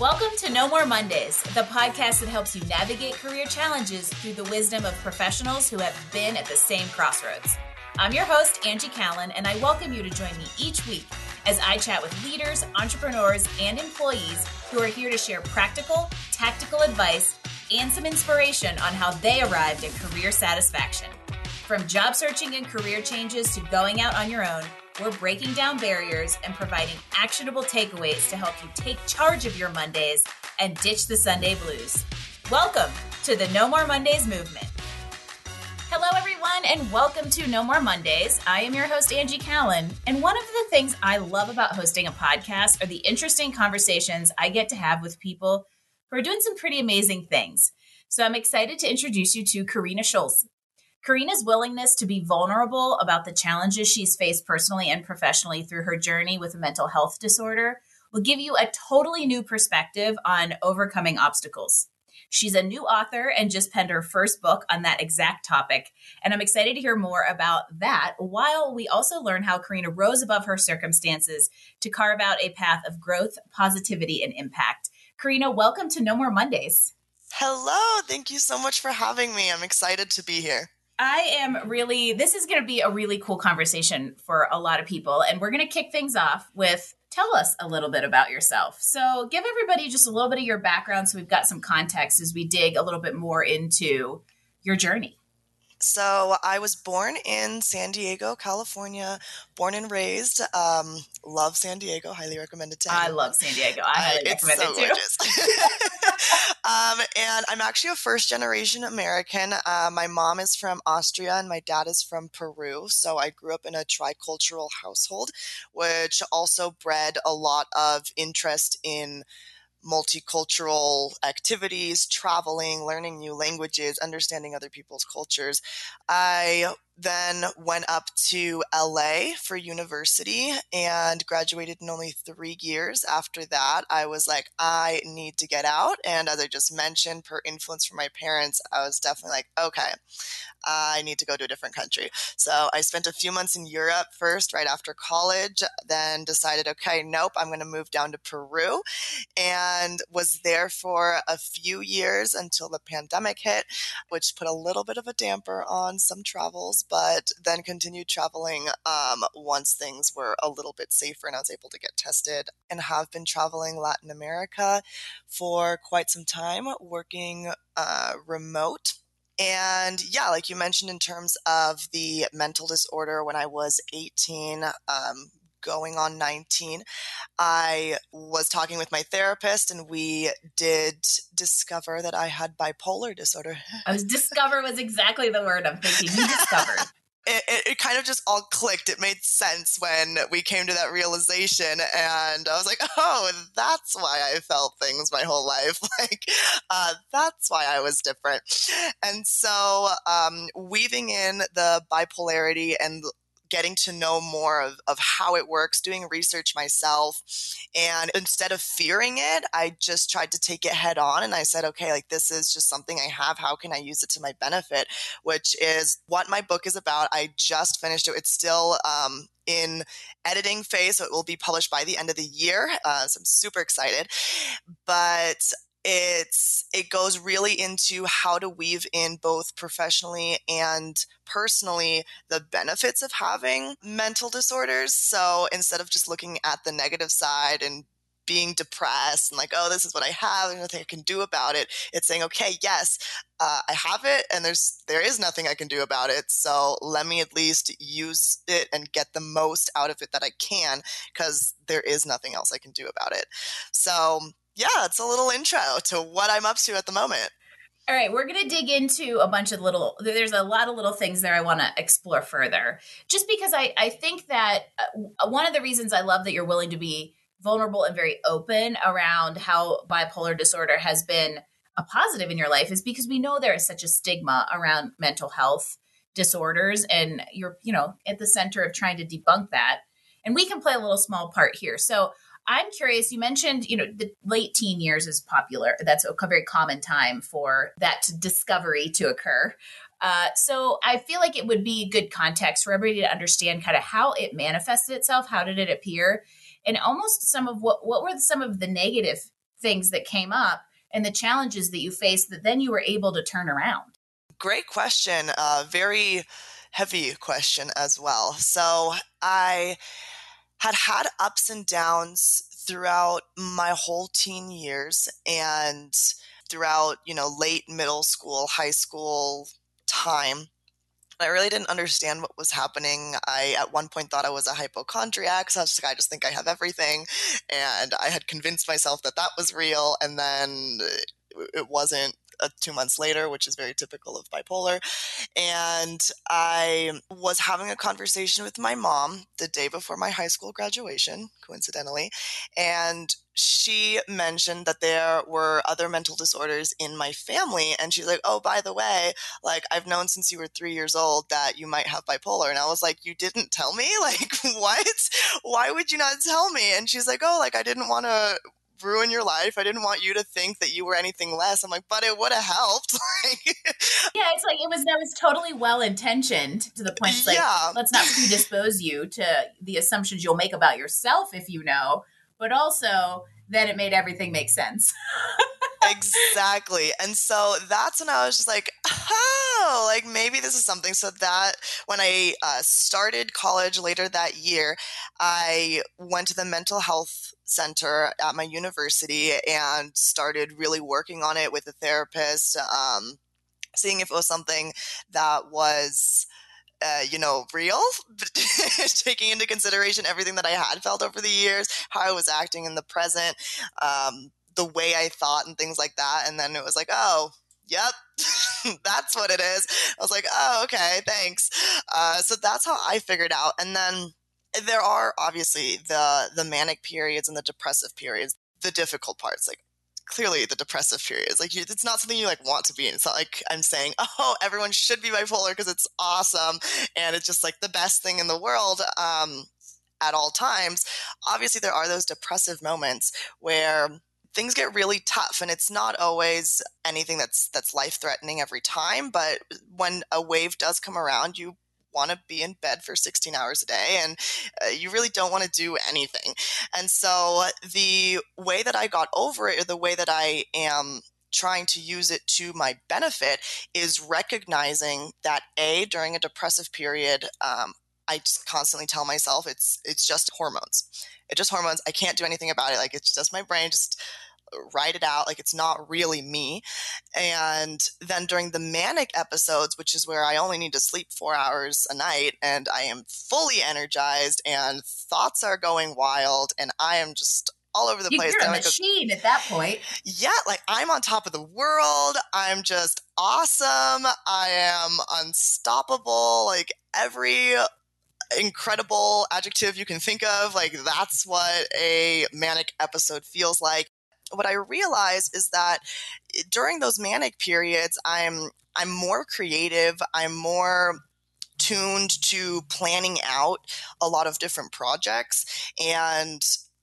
Welcome to No More Mondays, the podcast that helps you navigate career challenges through the wisdom of professionals who have been at the same crossroads. I'm your host, Angie Callan, and I welcome you to join me each week as I chat with leaders, entrepreneurs, and employees who are here to share practical, tactical advice and some inspiration on how they arrived at career satisfaction. From job searching and career changes to going out on your own, we're breaking down barriers and providing actionable takeaways to help you take charge of your Mondays and ditch the Sunday blues. Welcome to the No More Mondays movement. Hello, everyone, and welcome to No More Mondays. I am your host, Angie Callan. And one of the things I love about hosting a podcast are the interesting conversations I get to have with people who are doing some pretty amazing things. So I'm excited to introduce you to Karina Schulz. Karina's willingness to be vulnerable about the challenges she's faced personally and professionally through her journey with a mental health disorder will give you a totally new perspective on overcoming obstacles. She's a new author and just penned her first book on that exact topic. And I'm excited to hear more about that while we also learn how Karina rose above her circumstances to carve out a path of growth, positivity, and impact. Karina, welcome to No More Mondays. Hello. Thank you so much for having me. I'm excited to be here. I am really, this is going to be a really cool conversation for a lot of people. And we're going to kick things off with tell us a little bit about yourself. So, give everybody just a little bit of your background so we've got some context as we dig a little bit more into your journey. So I was born in San Diego, California, born and raised. Um, love San Diego. Highly recommend it to I love San Diego. I highly recommend so it too. um, and I'm actually a first generation American. Uh, my mom is from Austria and my dad is from Peru. So I grew up in a tricultural household, which also bred a lot of interest in multicultural activities, traveling, learning new languages, understanding other people's cultures. I then went up to LA for university and graduated in only three years. After that, I was like, I need to get out. And as I just mentioned, per influence from my parents, I was definitely like, okay, I need to go to a different country. So I spent a few months in Europe first, right after college, then decided, okay, nope, I'm going to move down to Peru and was there for a few years until the pandemic hit, which put a little bit of a damper on some travels but then continued traveling um, once things were a little bit safer and I was able to get tested and have been traveling Latin America for quite some time, working uh, remote. And yeah, like you mentioned, in terms of the mental disorder, when I was 18, um, going on 19, I was talking with my therapist and we did discover that I had bipolar disorder. I was discover was exactly the word I'm thinking. You discovered. It, it, it, kind of just all clicked. It made sense when we came to that realization. And I was like, oh, that's why I felt things my whole life. like, uh, that's why I was different. And so, um, weaving in the bipolarity and getting to know more of, of how it works, doing research myself. And instead of fearing it, I just tried to take it head on. And I said, okay, like this is just something I have. How can I use it to my benefit? Which is what my book is about. I just finished it. It's still um, in editing phase, so it will be published by the end of the year. Uh, so I'm super excited. But it's it goes really into how to weave in both professionally and personally the benefits of having mental disorders. So instead of just looking at the negative side and being depressed and like oh this is what i have and nothing i can do about it it's saying okay yes uh, i have it and there's there is nothing i can do about it. So let me at least use it and get the most out of it that i can because there is nothing else i can do about it. So yeah, it's a little intro to what I'm up to at the moment. All right, we're going to dig into a bunch of little, there's a lot of little things there I want to explore further. Just because I, I think that uh, one of the reasons I love that you're willing to be vulnerable and very open around how bipolar disorder has been a positive in your life is because we know there is such a stigma around mental health disorders and you're, you know, at the center of trying to debunk that. And we can play a little small part here. So I'm curious. You mentioned, you know, the late teen years is popular. That's a very common time for that discovery to occur. Uh, so I feel like it would be good context for everybody to understand kind of how it manifested itself. How did it appear? And almost some of what what were some of the negative things that came up and the challenges that you faced that then you were able to turn around? Great question. Uh, very heavy question as well. So I had had ups and downs throughout my whole teen years and throughout, you know, late middle school, high school time. I really didn't understand what was happening. I at one point thought I was a hypochondriac, so I was just like, I just think I have everything, and I had convinced myself that that was real, and then it wasn't uh, two months later, which is very typical of bipolar. And I was having a conversation with my mom the day before my high school graduation, coincidentally. And she mentioned that there were other mental disorders in my family. And she's like, Oh, by the way, like I've known since you were three years old that you might have bipolar. And I was like, You didn't tell me? Like, what? Why would you not tell me? And she's like, Oh, like I didn't want to ruin your life. I didn't want you to think that you were anything less. I'm like, but it would have helped. yeah, it's like it was that was totally well intentioned to the point. It's like yeah. let's not predispose you to the assumptions you'll make about yourself if you know, but also then it made everything make sense. exactly. And so that's when I was just like, oh, like maybe this is something. So that when I uh, started college later that year, I went to the mental health center at my university and started really working on it with a therapist, um, seeing if it was something that was. Uh, you know, real, taking into consideration everything that I had felt over the years, how I was acting in the present, um, the way I thought, and things like that. And then it was like, oh, yep, that's what it is. I was like, oh, okay, thanks. Uh, so that's how I figured out. And then there are obviously the the manic periods and the depressive periods the difficult parts like clearly the depressive periods like you, it's not something you like want to be in it's not like i'm saying oh everyone should be bipolar because it's awesome and it's just like the best thing in the world um, at all times. Obviously there are those depressive moments where things get really tough and it's not always anything that's that's life threatening every time but when a wave does come around you want to be in bed for 16 hours a day and uh, you really don't want to do anything. And so the way that I got over it, or the way that I am trying to use it to my benefit, is recognizing that A, during a depressive period, um, I just constantly tell myself it's it's just hormones. It's just hormones. I can't do anything about it. Like it's just my brain just write it out like it's not really me and then during the manic episodes which is where i only need to sleep four hours a night and i am fully energized and thoughts are going wild and i am just all over the you place. You're a machine at that point. Yeah, like I'm on top of the world. I'm just awesome. I am unstoppable. Like every incredible adjective you can think of, like that's what a manic episode feels like what I realize is that eh, during those manic periods, I'm I'm more creative. I'm more tuned to planning out a lot of different projects and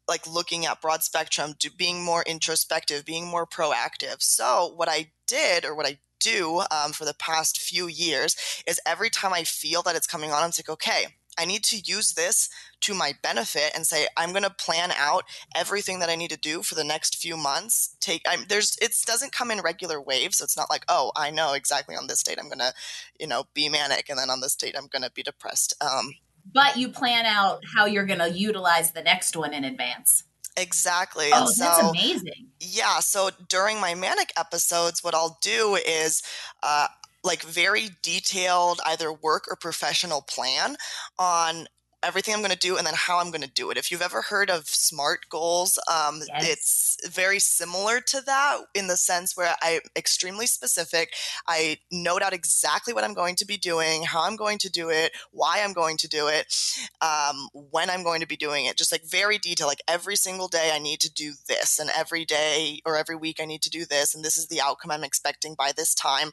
like looking at broad spectrum, to being more introspective, being more proactive. So what I did, or what I do um, for the past few years, is every time I feel that it's coming on, I'm like, okay, I need to use this to my benefit and say I'm going to plan out everything that I need to do for the next few months. Take I'm, there's it doesn't come in regular waves, so it's not like oh I know exactly on this date I'm going to you know be manic and then on this date I'm going to be depressed. Um, but you plan out how you're going to utilize the next one in advance. Exactly. Oh, so, that's amazing. Yeah. So during my manic episodes, what I'll do is uh, like very detailed either work or professional plan on everything I'm going to do and then how I'm going to do it. If you've ever heard of SMART goals, um, yes. it's very similar to that in the sense where I'm extremely specific. I note out exactly what I'm going to be doing, how I'm going to do it, why I'm going to do it, um, when I'm going to be doing it. Just like very detailed. Like every single day, I need to do this, and every day or every week, I need to do this, and this is the outcome I'm expecting by this time.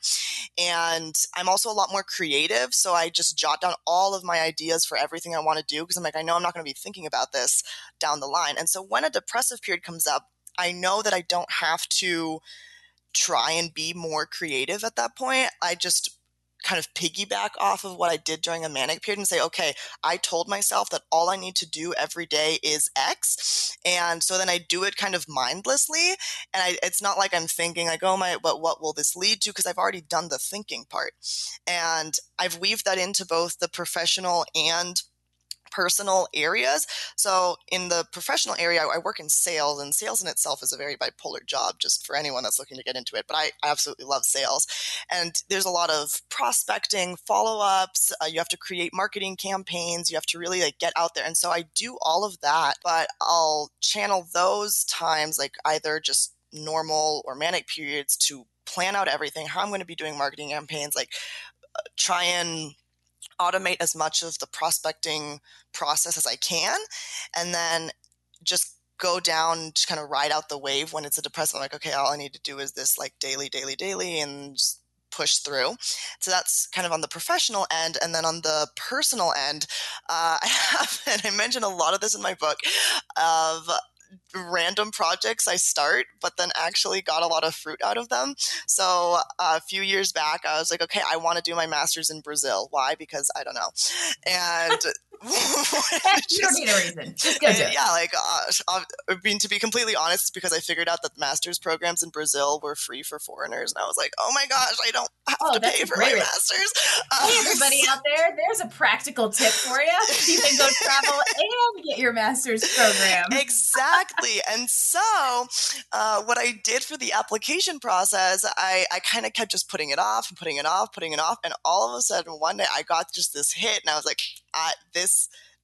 And I'm also a lot more creative, so I just jot down all of my ideas for everything I want to to do because I'm like, I know I'm not going to be thinking about this down the line. And so when a depressive period comes up, I know that I don't have to try and be more creative at that point. I just kind of piggyback off of what I did during a manic period and say, okay, I told myself that all I need to do every day is X. And so then I do it kind of mindlessly. And I, it's not like I'm thinking like, oh my, but what will this lead to? Because I've already done the thinking part. And I've weaved that into both the professional and personal areas. So in the professional area, I work in sales, and sales in itself is a very bipolar job, just for anyone that's looking to get into it. But I absolutely love sales, and there's a lot of prospecting, follow ups. Uh, you have to create marketing campaigns. You have to really like get out there, and so I do all of that. But I'll channel those times like either just normal or manic periods to plan out everything, how I'm going to be doing marketing campaigns, like uh, try and automate as much of the prospecting process as I can, and then just go down, to kind of ride out the wave when it's a depressant. I'm like, okay, all I need to do is this like daily, daily, daily, and push through. So that's kind of on the professional end. And then on the personal end, uh, I have, and I mentioned a lot of this in my book, of random projects I start, but then actually got a lot of fruit out of them. So uh, a few years back, I was like, okay, I want to do my master's in Brazil. Why? Because I don't know. And you don't need a reason. Just go do it. Yeah, like uh, I mean, to be completely honest, it's because I figured out that master's programs in Brazil were free for foreigners, and I was like, oh my gosh, I don't have oh, to pay for my master's. Um, hey, everybody out there, there's a practical tip for you. You can go travel and get your master's program. exactly. and so, uh, what I did for the application process, I, I kind of kept just putting it off and putting it off, putting it off, and all of a sudden, one day, I got just this hit, and I was like, I, this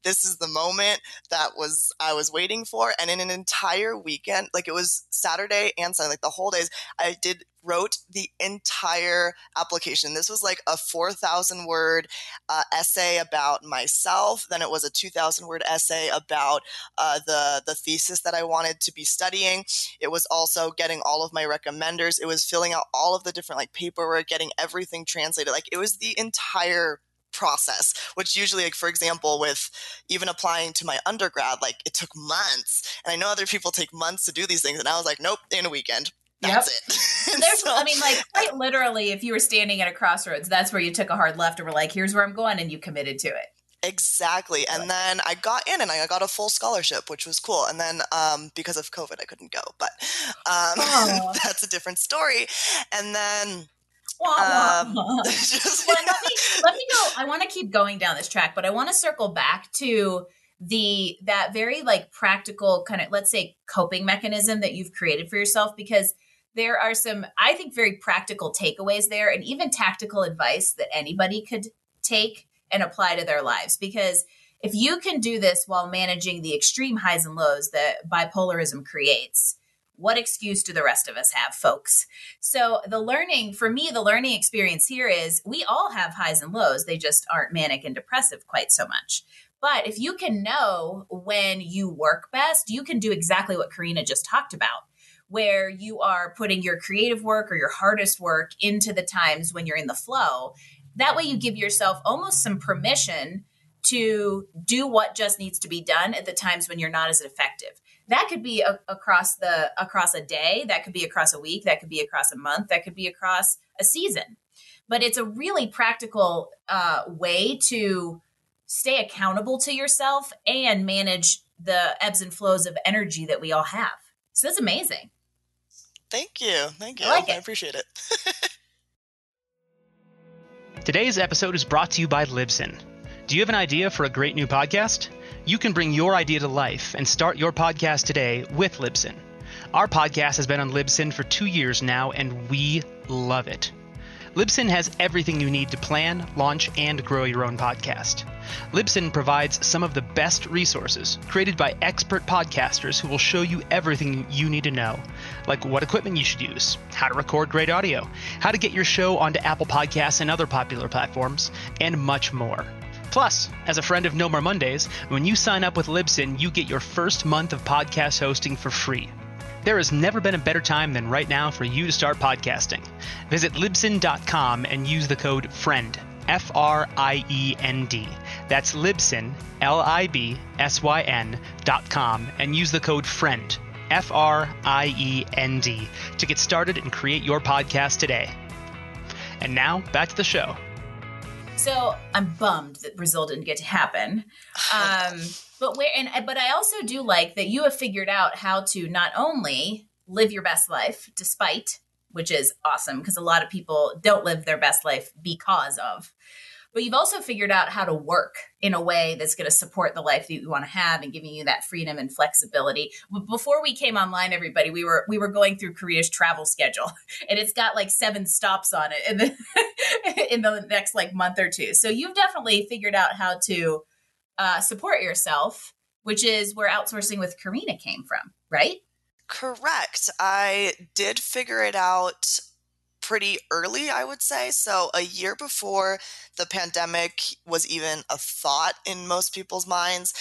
this is the moment that was I was waiting for. And in an entire weekend, like it was Saturday and Sunday, like the whole days, I did wrote the entire application. This was like a 4,000 word uh, essay about myself. Then it was a 2,000 word essay about uh, the, the thesis that I wanted to be studying. It was also getting all of my recommenders. It was filling out all of the different like paperwork, getting everything translated. Like it was the entire process, which usually, like, for example, with even applying to my undergrad, like it took months. And I know other people take months to do these things. And I was like, nope, in a weekend. That's yep. it. There's, so, I mean, like, quite literally, if you were standing at a crossroads, that's where you took a hard left and were like, here's where I'm going, and you committed to it. Exactly. And then I got in and I got a full scholarship, which was cool. And then um, because of COVID, I couldn't go, but um, oh. that's a different story. And then um, just, well, let me let me go. I want to keep going down this track, but I want to circle back to the that very like practical kind of let's say coping mechanism that you've created for yourself because there are some I think very practical takeaways there and even tactical advice that anybody could take and apply to their lives because if you can do this while managing the extreme highs and lows that bipolarism creates what excuse do the rest of us have, folks? So, the learning for me, the learning experience here is we all have highs and lows. They just aren't manic and depressive quite so much. But if you can know when you work best, you can do exactly what Karina just talked about, where you are putting your creative work or your hardest work into the times when you're in the flow. That way, you give yourself almost some permission to do what just needs to be done at the times when you're not as effective that could be a, across the across a day that could be across a week that could be across a month that could be across a season. But it's a really practical uh, way to stay accountable to yourself and manage the ebbs and flows of energy that we all have. So that's amazing. Thank you. Thank you. i, like I appreciate it. Today's episode is brought to you by libsyn. Do you have an idea for a great new podcast you can bring your idea to life and start your podcast today with Libsyn. Our podcast has been on Libsyn for two years now, and we love it. Libsyn has everything you need to plan, launch, and grow your own podcast. Libsyn provides some of the best resources created by expert podcasters who will show you everything you need to know, like what equipment you should use, how to record great audio, how to get your show onto Apple Podcasts and other popular platforms, and much more. Plus, as a friend of No More Mondays, when you sign up with Libsyn, you get your first month of podcast hosting for free. There has never been a better time than right now for you to start podcasting. Visit libsyn.com and use the code FRIEND, F R I E N D. That's Libsyn, L I B S Y N dot com, and use the code FRIEND, F R I E N D, to get started and create your podcast today. And now, back to the show. So I'm bummed that Brazil didn't get to happen. Um, but where and but I also do like that you have figured out how to not only live your best life despite, which is awesome because a lot of people don't live their best life because of but you've also figured out how to work in a way that's going to support the life that you want to have and giving you that freedom and flexibility. Before we came online, everybody, we were we were going through Karina's travel schedule, and it's got like seven stops on it in the in the next like month or two. So you've definitely figured out how to uh, support yourself, which is where outsourcing with Karina came from, right? Correct. I did figure it out pretty early, I would say. So, a year before the pandemic was even a thought in most people's minds,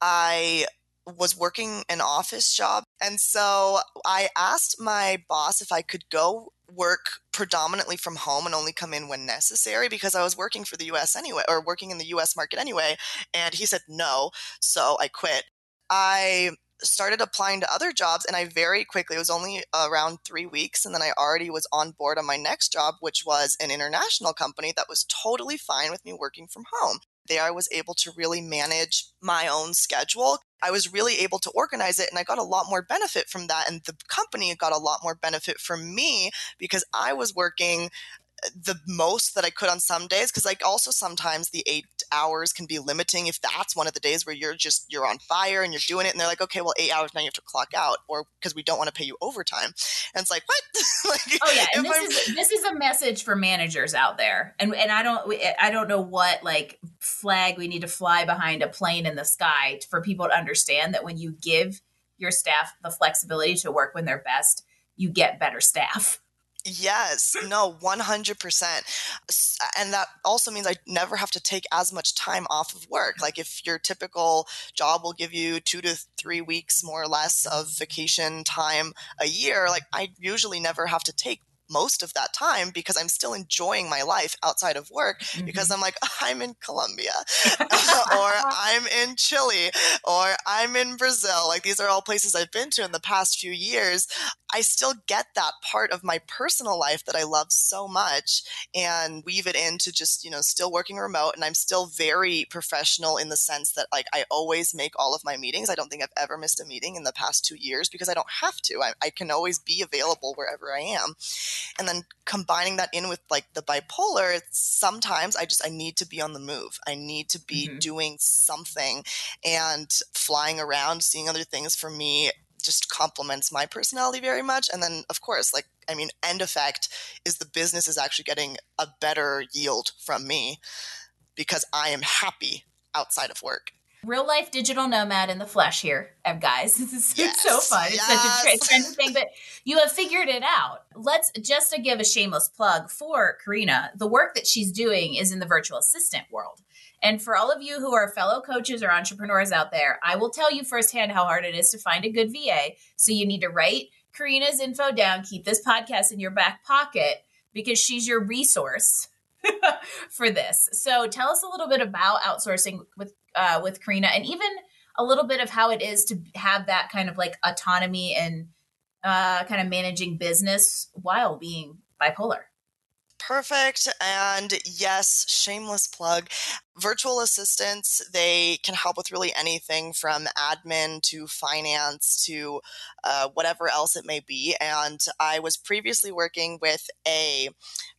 I was working an office job. And so I asked my boss if I could go work predominantly from home and only come in when necessary because I was working for the US anyway, or working in the US market anyway. And he said no. So I quit. I started applying to other jobs and I very quickly, it was only around three weeks, and then I already was on board on my next job, which was an international company that was totally fine with me working from home. There, I was able to really manage my own schedule. I was really able to organize it, and I got a lot more benefit from that. And the company got a lot more benefit from me because I was working the most that I could on some days because like also sometimes the eight hours can be limiting if that's one of the days where you're just you're on fire and you're doing it and they're like okay well eight hours now you have to clock out or because we don't want to pay you overtime. And it's like what? Like, oh yeah and this is this is a message for managers out there and and I don't I don't know what like flag we need to fly behind a plane in the sky for people to understand that when you give your staff the flexibility to work when they're best you get better staff Yes, no, 100%. And that also means I never have to take as much time off of work. Like if your typical job will give you two to three weeks more or less of vacation time a year, like I usually never have to take most of that time because I'm still enjoying my life outside of work mm-hmm. because I'm like, I'm in Colombia or I'm in Chile or I'm in Brazil. Like these are all places I've been to in the past few years. I still get that part of my personal life that I love so much and weave it into just, you know, still working remote. And I'm still very professional in the sense that like I always make all of my meetings. I don't think I've ever missed a meeting in the past two years because I don't have to. I, I can always be available wherever I am. And then combining that in with like the bipolar, sometimes I just, I need to be on the move. I need to be mm-hmm. doing something and flying around, seeing other things for me just complements my personality very much. And then, of course, like, I mean, end effect is the business is actually getting a better yield from me because I am happy outside of work. Real life digital nomad in the flesh here, guys. This is yes, so fun. It's such a trendy thing, but you have figured it out. Let's just to give a shameless plug for Karina. The work that she's doing is in the virtual assistant world. And for all of you who are fellow coaches or entrepreneurs out there, I will tell you firsthand how hard it is to find a good VA. So you need to write Karina's info down, keep this podcast in your back pocket because she's your resource for this. So tell us a little bit about outsourcing with uh, with Karina, and even a little bit of how it is to have that kind of like autonomy and uh, kind of managing business while being bipolar. Perfect. And yes, shameless plug. Virtual assistants, they can help with really anything from admin to finance to uh, whatever else it may be. And I was previously working with a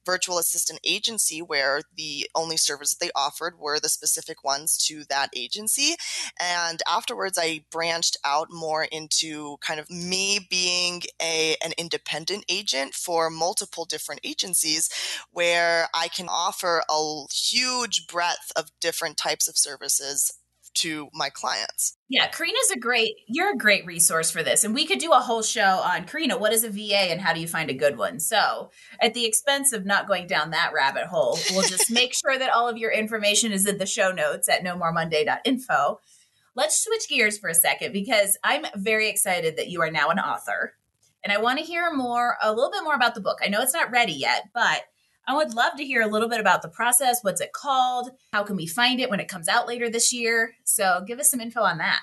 virtual assistant agency where the only services they offered were the specific ones to that agency. And afterwards, I branched out more into kind of me being a an independent agent for multiple different agencies where I can offer a huge breadth of different types of services to my clients. Yeah, Karina's a great you're a great resource for this. And we could do a whole show on Karina, what is a VA and how do you find a good one? So, at the expense of not going down that rabbit hole, we'll just make sure that all of your information is in the show notes at nomoremonday.info. Let's switch gears for a second because I'm very excited that you are now an author. And I want to hear more a little bit more about the book. I know it's not ready yet, but I would love to hear a little bit about the process. What's it called? How can we find it when it comes out later this year? So give us some info on that.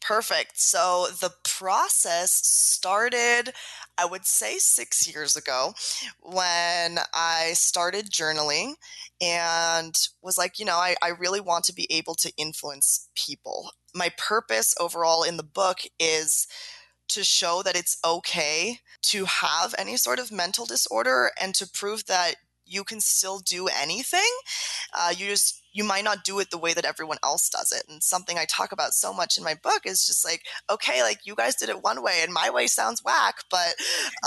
Perfect. So the process started, I would say, six years ago when I started journaling and was like, you know, I, I really want to be able to influence people. My purpose overall in the book is to show that it's okay to have any sort of mental disorder and to prove that you can still do anything. Uh, you just you might not do it the way that everyone else does it. And something I talk about so much in my book is just like, okay, like you guys did it one way and my way sounds whack, but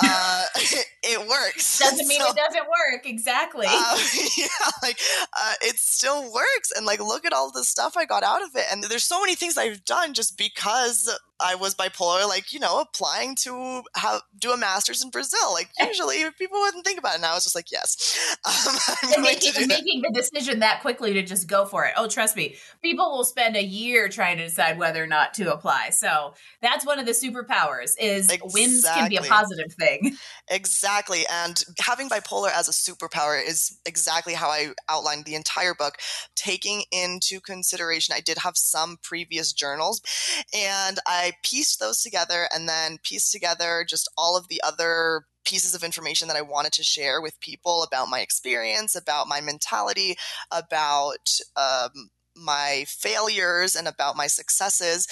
uh, it, works. Doesn't mean so, it doesn't work. Exactly. Uh, yeah, like uh, it still works. And like, look at all the stuff I got out of it. And there's so many things I've done just because I was bipolar, like, you know, applying to have, do a master's in Brazil. Like, usually people wouldn't think about it. Now it's just like, yes. Um, and making, making the decision that quickly to just go for it. Oh, trust me, people will spend a year trying to decide whether or not to apply. So that's one of the superpowers is exactly. wins can be a positive thing. Exactly. And having bipolar as a superpower is exactly how I outlined the entire book, taking into consideration I did have some previous journals and I pieced those together and then pieced together just all of the other pieces of information that I wanted to share with people about my experience, about my mentality, about um, my failures, and about my successes.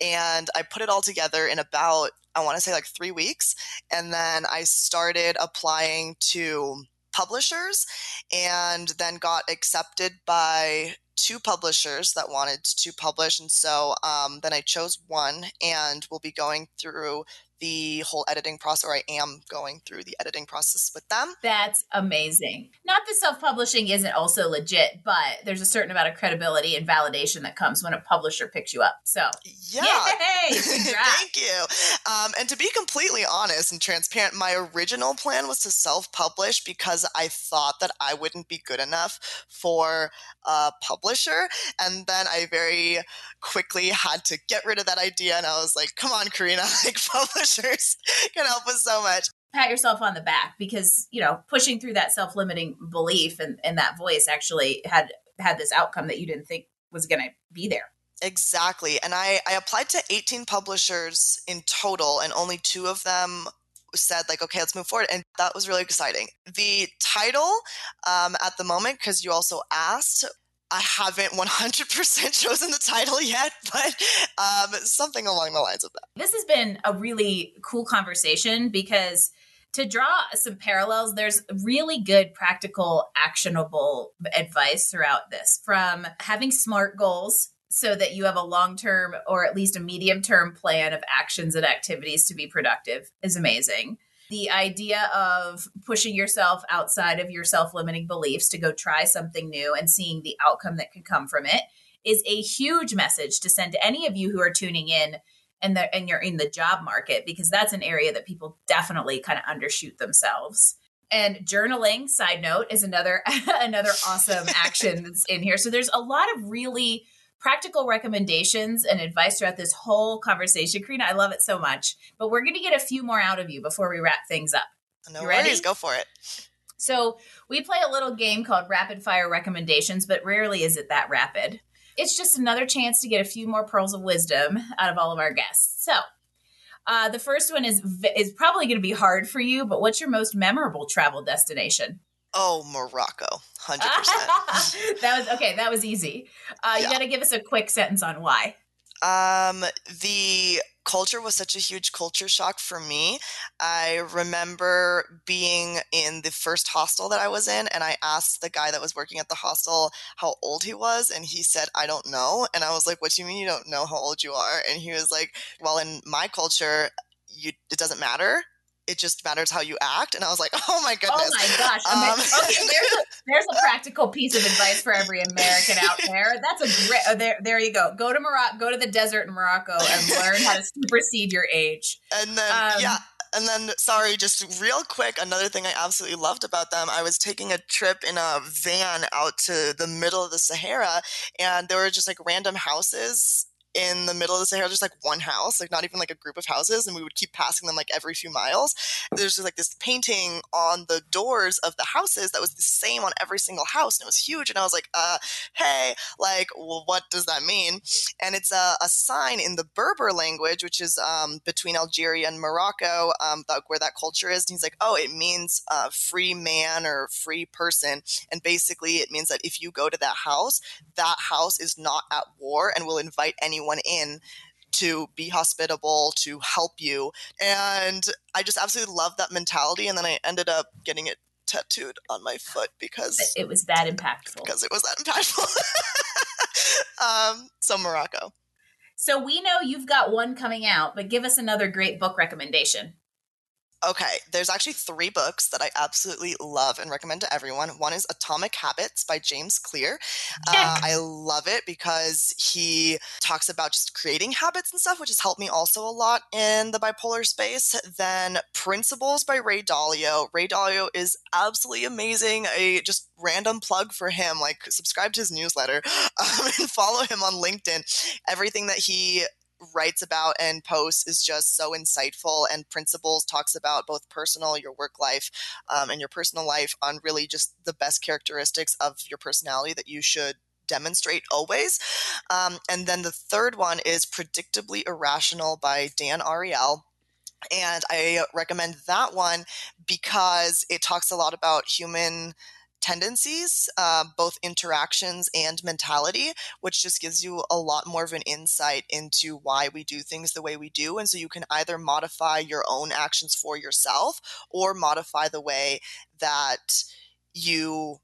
And I put it all together in about, I want to say like three weeks. And then I started applying to publishers and then got accepted by two publishers that wanted to publish. And so um, then I chose one and we'll be going through the whole editing process, or I am going through the editing process with them. That's amazing. Not that self publishing isn't also legit, but there's a certain amount of credibility and validation that comes when a publisher picks you up. So, yeah. Thank you. Um, and to be completely honest and transparent, my original plan was to self publish because I thought that I wouldn't be good enough for a publisher. And then I very quickly had to get rid of that idea. And I was like, come on, Karina, like publishers can help us so much. Pat yourself on the back because, you know, pushing through that self limiting belief and, and that voice actually had had this outcome that you didn't think was going to be there. Exactly. And I, I applied to 18 publishers in total, and only two of them said like okay let's move forward and that was really exciting the title um, at the moment because you also asked I haven't 100% chosen the title yet, but um, something along the lines of that. This has been a really cool conversation because to draw some parallels, there's really good, practical, actionable advice throughout this from having SMART goals so that you have a long term or at least a medium term plan of actions and activities to be productive is amazing the idea of pushing yourself outside of your self limiting beliefs to go try something new and seeing the outcome that could come from it is a huge message to send to any of you who are tuning in and, the, and you're in the job market because that's an area that people definitely kind of undershoot themselves. And journaling, side note, is another another awesome action that's in here. So there's a lot of really practical recommendations and advice throughout this whole conversation. Karina, I love it so much. But we're going to get a few more out of you before we wrap things up. No you worries, go for it. So, we play a little game called rapid fire recommendations, but rarely is it that rapid. It's just another chance to get a few more pearls of wisdom out of all of our guests. So, uh, the first one is is probably going to be hard for you, but what's your most memorable travel destination? Oh, Morocco, hundred percent. That was okay. That was easy. Uh, you yeah. got to give us a quick sentence on why. Um, the culture was such a huge culture shock for me. I remember being in the first hostel that I was in, and I asked the guy that was working at the hostel how old he was, and he said, I don't know. And I was like, What do you mean you don't know how old you are? And he was like, Well, in my culture, you, it doesn't matter it just matters how you act. And I was like, oh my goodness. Oh my gosh. Um, okay, there's a, there's a practical piece of advice for every American out there. That's a great, oh, there, there you go. Go to Morocco, go to the desert in Morocco and learn how to supersede your age. And then, um, yeah. And then, sorry, just real quick, another thing I absolutely loved about them, I was taking a trip in a van out to the middle of the Sahara, and there were just like random houses in the middle of the Sahara, just like one house, like not even like a group of houses, and we would keep passing them like every few miles. There's just like this painting on the doors of the houses that was the same on every single house, and it was huge. And I was like, uh, hey, like, well, what does that mean? And it's a, a sign in the Berber language, which is um, between Algeria and Morocco, um, that, where that culture is. And he's like, oh, it means uh, free man or free person, and basically it means that if you go to that house, that house is not at war and will invite anyone in to be hospitable, to help you. And I just absolutely love that mentality. And then I ended up getting it tattooed on my foot because it was that impactful. Because it was that impactful. um, so Morocco. So we know you've got one coming out, but give us another great book recommendation. Okay, there's actually three books that I absolutely love and recommend to everyone. One is Atomic Habits by James Clear. Uh, I love it because he talks about just creating habits and stuff, which has helped me also a lot in the bipolar space. Then Principles by Ray Dalio. Ray Dalio is absolutely amazing. A just random plug for him. Like subscribe to his newsletter um, and follow him on LinkedIn. Everything that he writes about and posts is just so insightful and principles talks about both personal your work life um, and your personal life on really just the best characteristics of your personality that you should demonstrate always. Um, and then the third one is predictably irrational by dan ariely and i recommend that one because it talks a lot about human tendencies, uh, both interactions and mentality, which just gives you a lot more of an insight into why we do things the way we do. And so you can either modify your own actions for yourself or modify the way that you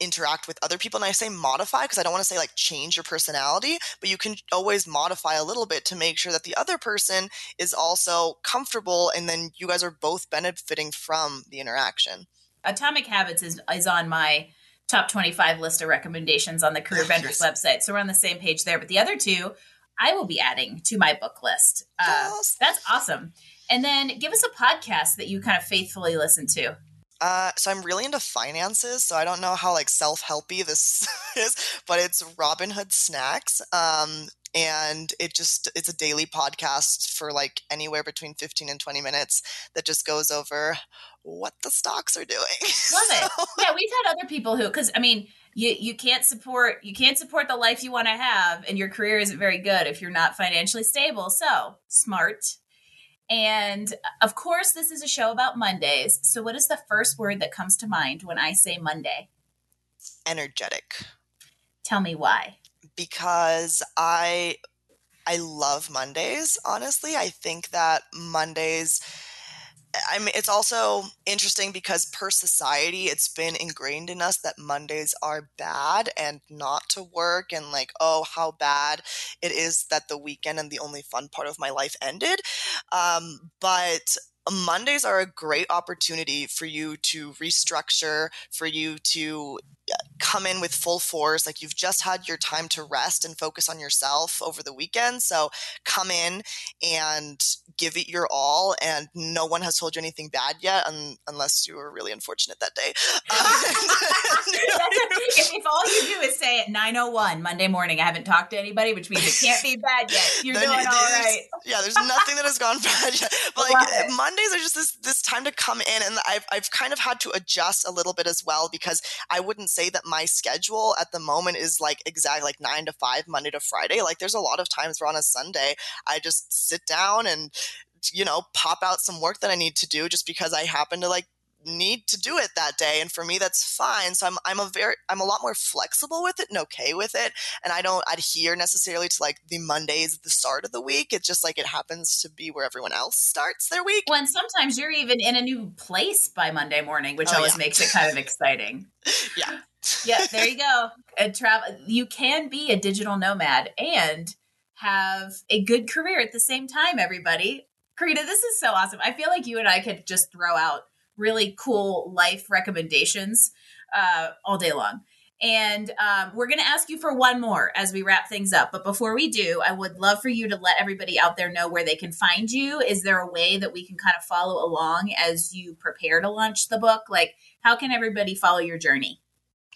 interact with other people. And I say modify because I don't want to say like change your personality, but you can always modify a little bit to make sure that the other person is also comfortable and then you guys are both benefiting from the interaction. Atomic Habits is is on my top 25 list of recommendations on the Career Vendors website. So we're on the same page there. But the other two, I will be adding to my book list. Uh, yes. That's awesome. And then give us a podcast that you kind of faithfully listen to. Uh, so I'm really into finances, so I don't know how like self helpy this is, but it's Robinhood Snacks. Um, and it just it's a daily podcast for like anywhere between 15 and 20 minutes that just goes over what the stocks are doing. Love it. yeah, we've had other people who cuz I mean, you you can't support you can't support the life you want to have and your career isn't very good if you're not financially stable. So, smart. And uh, of course, this is a show about Mondays. So, what is the first word that comes to mind when I say Monday? Energetic. Tell me why because I I love Mondays, honestly. I think that Mondays I mean, it's also interesting because per society, it's been ingrained in us that Mondays are bad and not to work, and like, oh, how bad it is that the weekend and the only fun part of my life ended. Um, but Mondays are a great opportunity for you to restructure, for you to come in with full force. Like you've just had your time to rest and focus on yourself over the weekend. So come in and give it your all. And no one has told you anything bad yet, un- unless you were really unfortunate that day. Um, if all you do is say at 9.01 Monday morning, I haven't talked to anybody, which means it can't be bad yet. You're doing all right. Yeah, there's nothing that has gone bad yet. But like Mondays are just this, this time to come in. And I've, I've kind of had to adjust a little bit as well because I wouldn't say that my schedule at the moment is like exactly like nine to five, Monday to Friday. Like there's a lot of times where on a Sunday, I just sit down and you know, pop out some work that I need to do just because I happen to like need to do it that day and for me that's fine so i'm i'm a very i'm a lot more flexible with it and okay with it and i don't adhere necessarily to like the mondays at the start of the week it's just like it happens to be where everyone else starts their week when sometimes you're even in a new place by monday morning which oh, always yeah. makes it kind of exciting yeah yeah there you go and travel you can be a digital nomad and have a good career at the same time everybody Karina, this is so awesome. I feel like you and I could just throw out really cool life recommendations uh, all day long. And um, we're going to ask you for one more as we wrap things up. But before we do, I would love for you to let everybody out there know where they can find you. Is there a way that we can kind of follow along as you prepare to launch the book? Like, how can everybody follow your journey?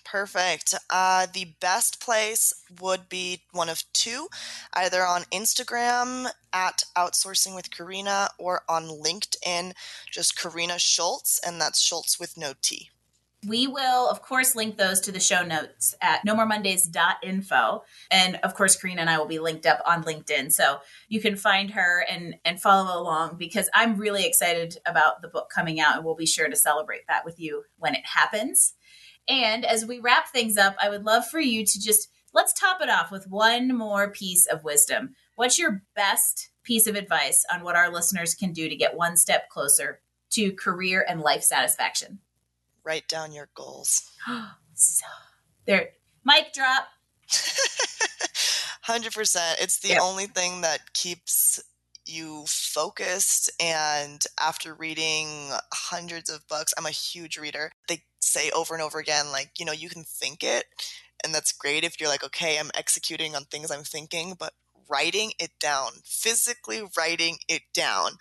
Perfect. Uh, the best place would be one of two, either on Instagram at Outsourcing with Karina or on LinkedIn, just Karina Schulz, and that's Schulz with no T. We will, of course, link those to the show notes at nomoremondays.info. And of course, Karina and I will be linked up on LinkedIn. So you can find her and, and follow along because I'm really excited about the book coming out and we'll be sure to celebrate that with you when it happens. And as we wrap things up, I would love for you to just let's top it off with one more piece of wisdom. What's your best piece of advice on what our listeners can do to get one step closer to career and life satisfaction? Write down your goals. so, there, mic drop. 100%. It's the yeah. only thing that keeps you focused and after reading hundreds of books i'm a huge reader they say over and over again like you know you can think it and that's great if you're like okay i'm executing on things i'm thinking but writing it down physically writing it down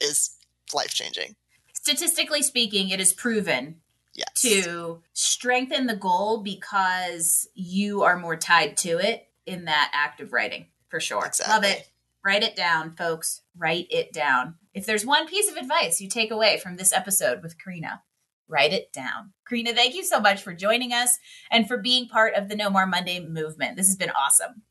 is life changing statistically speaking it is proven yes. to strengthen the goal because you are more tied to it in that act of writing for sure exactly. love it Write it down, folks. Write it down. If there's one piece of advice you take away from this episode with Karina, write it down. Karina, thank you so much for joining us and for being part of the No More Monday movement. This has been awesome.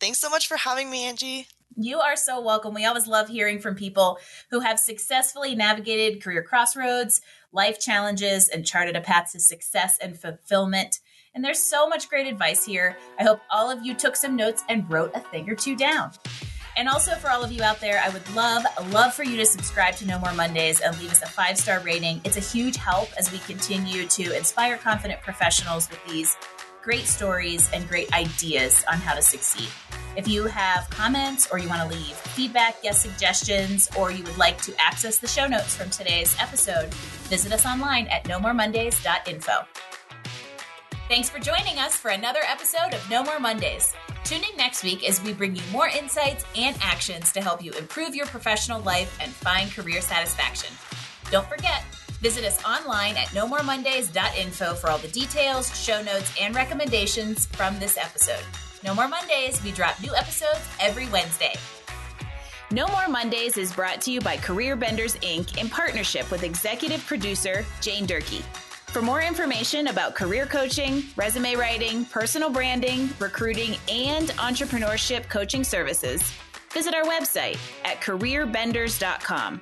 Thanks so much for having me, Angie. You are so welcome. We always love hearing from people who have successfully navigated career crossroads, life challenges, and charted a path to success and fulfillment. And there's so much great advice here. I hope all of you took some notes and wrote a thing or two down. And also for all of you out there, I would love, love for you to subscribe to No More Mondays and leave us a five star rating. It's a huge help as we continue to inspire confident professionals with these great stories and great ideas on how to succeed. If you have comments or you want to leave feedback, guest suggestions, or you would like to access the show notes from today's episode, visit us online at nomoremondays.info. Thanks for joining us for another episode of No More Mondays. Tune in next week as we bring you more insights and actions to help you improve your professional life and find career satisfaction. Don't forget, visit us online at nomoremondays.info for all the details, show notes, and recommendations from this episode. No More Mondays, we drop new episodes every Wednesday. No More Mondays is brought to you by Career Benders Inc. in partnership with executive producer Jane Durkee. For more information about career coaching, resume writing, personal branding, recruiting, and entrepreneurship coaching services, visit our website at careerbenders.com.